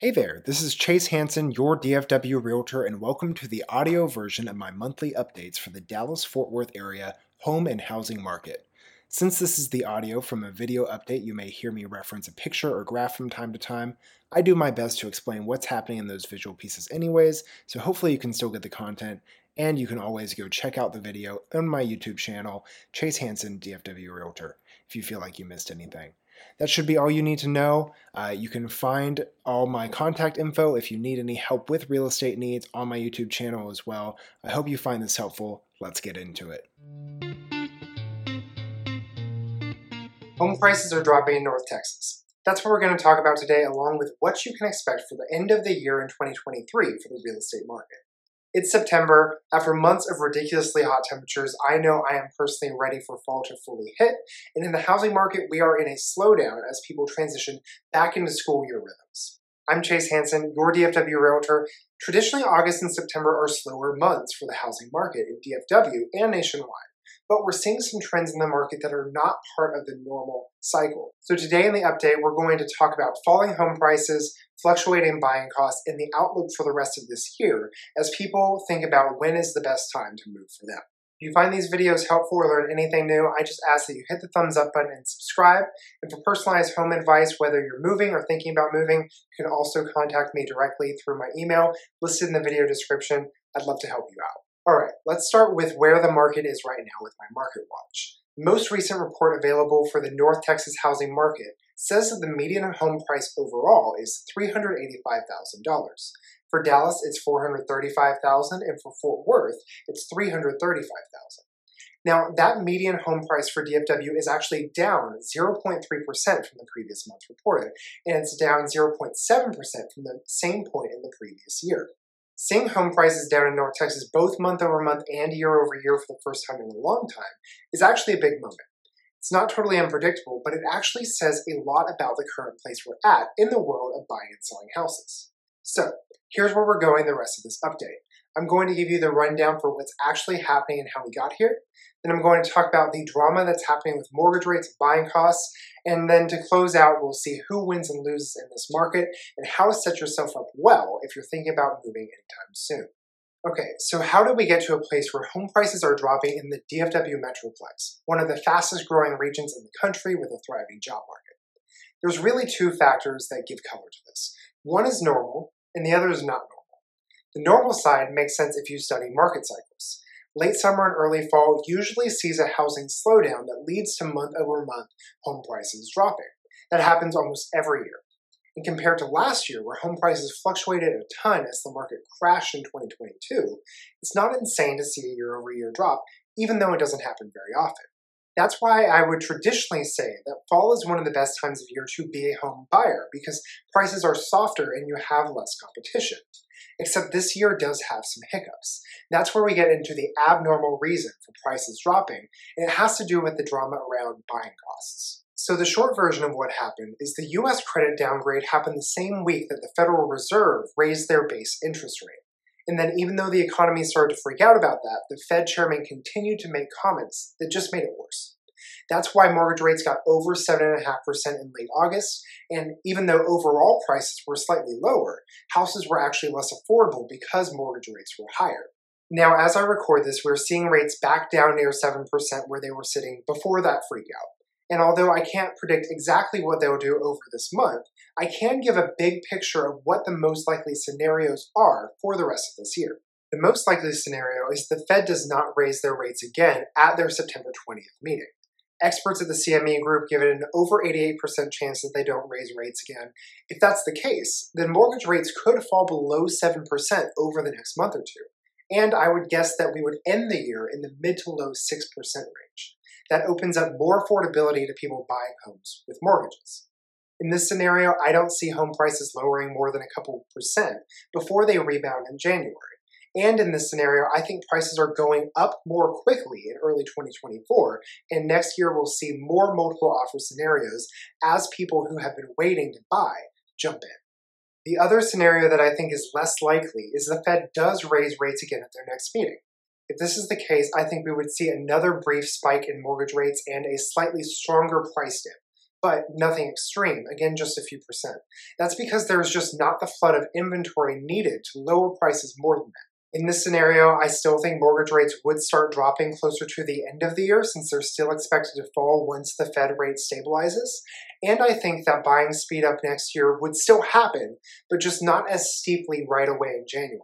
Hey there, this is Chase Hansen, your DFW Realtor, and welcome to the audio version of my monthly updates for the Dallas Fort Worth area home and housing market. Since this is the audio from a video update, you may hear me reference a picture or graph from time to time. I do my best to explain what's happening in those visual pieces, anyways, so hopefully you can still get the content. And you can always go check out the video on my YouTube channel, Chase Hansen, DFW Realtor, if you feel like you missed anything. That should be all you need to know. Uh, you can find all my contact info if you need any help with real estate needs on my YouTube channel as well. I hope you find this helpful. Let's get into it. Home prices are dropping in North Texas. That's what we're going to talk about today, along with what you can expect for the end of the year in 2023 for the real estate market. It's September. After months of ridiculously hot temperatures, I know I am personally ready for fall to fully hit. And in the housing market, we are in a slowdown as people transition back into school year rhythms. I'm Chase Hansen, your DFW realtor. Traditionally, August and September are slower months for the housing market in DFW and nationwide but we're seeing some trends in the market that are not part of the normal cycle. So today in the update, we're going to talk about falling home prices, fluctuating buying costs, and the outlook for the rest of this year as people think about when is the best time to move for them. If you find these videos helpful or learn anything new, I just ask that you hit the thumbs up button and subscribe. And for personalized home advice, whether you're moving or thinking about moving, you can also contact me directly through my email listed in the video description. I'd love to help you out. All right, let's start with where the market is right now with my Market Watch. Most recent report available for the North Texas housing market says that the median home price overall is $385,000. For Dallas, it's $435,000, and for Fort Worth, it's $335,000. Now, that median home price for DFW is actually down 0.3% from the previous month reported, and it's down 0.7% from the same point in the previous year. Seeing home prices down in North Texas both month over month and year over year for the first time in a long time is actually a big moment. It's not totally unpredictable, but it actually says a lot about the current place we're at in the world of buying and selling houses. So, here's where we're going the rest of this update. I'm going to give you the rundown for what's actually happening and how we got here. Then I'm going to talk about the drama that's happening with mortgage rates, buying costs, and then to close out, we'll see who wins and loses in this market and how to set yourself up well if you're thinking about moving anytime soon. Okay, so how do we get to a place where home prices are dropping in the DFW Metroplex, one of the fastest growing regions in the country with a thriving job market? There's really two factors that give color to this. One is normal, and the other is not normal. The normal side makes sense if you study market cycles. Late summer and early fall usually sees a housing slowdown that leads to month over month home prices dropping. That happens almost every year. And compared to last year, where home prices fluctuated a ton as the market crashed in 2022, it's not insane to see a year over year drop, even though it doesn't happen very often. That's why I would traditionally say that fall is one of the best times of year to be a home buyer because prices are softer and you have less competition. Except this year does have some hiccups. That's where we get into the abnormal reason for prices dropping, and it has to do with the drama around buying costs. So, the short version of what happened is the US credit downgrade happened the same week that the Federal Reserve raised their base interest rate. And then, even though the economy started to freak out about that, the Fed chairman continued to make comments that just made it worse. That's why mortgage rates got over 7.5% in late August, and even though overall prices were slightly lower, houses were actually less affordable because mortgage rates were higher. Now, as I record this, we're seeing rates back down near 7% where they were sitting before that freakout. And although I can't predict exactly what they'll do over this month, I can give a big picture of what the most likely scenarios are for the rest of this year. The most likely scenario is the Fed does not raise their rates again at their September 20th meeting. Experts at the CME group give it an over 88% chance that they don't raise rates again. If that's the case, then mortgage rates could fall below 7% over the next month or two. And I would guess that we would end the year in the mid to low 6% range. That opens up more affordability to people buying homes with mortgages. In this scenario, I don't see home prices lowering more than a couple percent before they rebound in January. And in this scenario, I think prices are going up more quickly in early 2024. And next year, we'll see more multiple offer scenarios as people who have been waiting to buy jump in. The other scenario that I think is less likely is the Fed does raise rates again at their next meeting. If this is the case, I think we would see another brief spike in mortgage rates and a slightly stronger price dip, but nothing extreme, again, just a few percent. That's because there's just not the flood of inventory needed to lower prices more than that. In this scenario, I still think mortgage rates would start dropping closer to the end of the year since they're still expected to fall once the Fed rate stabilizes. And I think that buying speed up next year would still happen, but just not as steeply right away in January.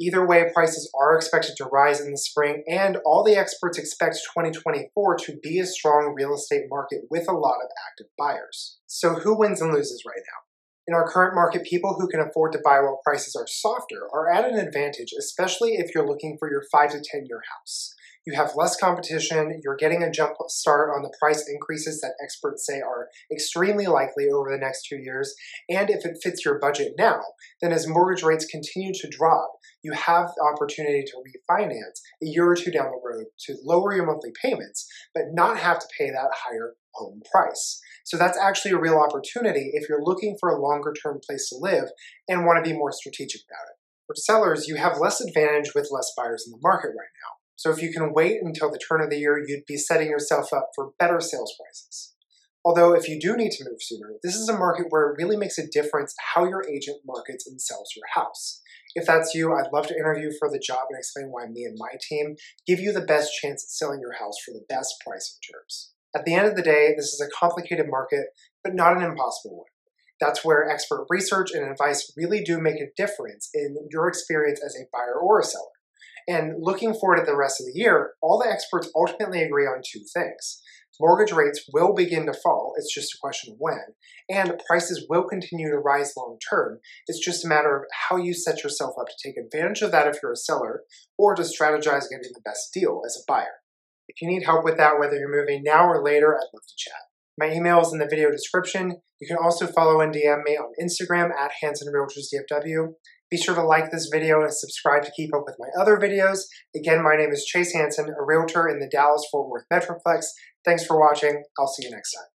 Either way, prices are expected to rise in the spring, and all the experts expect 2024 to be a strong real estate market with a lot of active buyers. So, who wins and loses right now? In our current market, people who can afford to buy while prices are softer are at an advantage, especially if you're looking for your 5 to 10 year house. You have less competition, you're getting a jump start on the price increases that experts say are extremely likely over the next two years, and if it fits your budget now, then as mortgage rates continue to drop, you have the opportunity to refinance a year or two down the road to lower your monthly payments, but not have to pay that higher home price. So that's actually a real opportunity if you're looking for a longer term place to live and want to be more strategic about it. For sellers, you have less advantage with less buyers in the market right now. So if you can wait until the turn of the year, you'd be setting yourself up for better sales prices. Although if you do need to move sooner, this is a market where it really makes a difference how your agent markets and sells your house. If that's you, I'd love to interview for the job and explain why me and my team give you the best chance at selling your house for the best price and terms. At the end of the day, this is a complicated market, but not an impossible one. That's where expert research and advice really do make a difference in your experience as a buyer or a seller. And looking forward at the rest of the year, all the experts ultimately agree on two things. Mortgage rates will begin to fall, it's just a question of when, and prices will continue to rise long term. It's just a matter of how you set yourself up to take advantage of that if you're a seller, or to strategize getting the best deal as a buyer. If you need help with that, whether you're moving now or later, I'd love to chat. My email is in the video description. You can also follow and DM me on Instagram at Hansen Realtors DFW. Be sure to like this video and subscribe to keep up with my other videos. Again, my name is Chase Hansen, a realtor in the Dallas-Fort Worth Metroplex. Thanks for watching. I'll see you next time.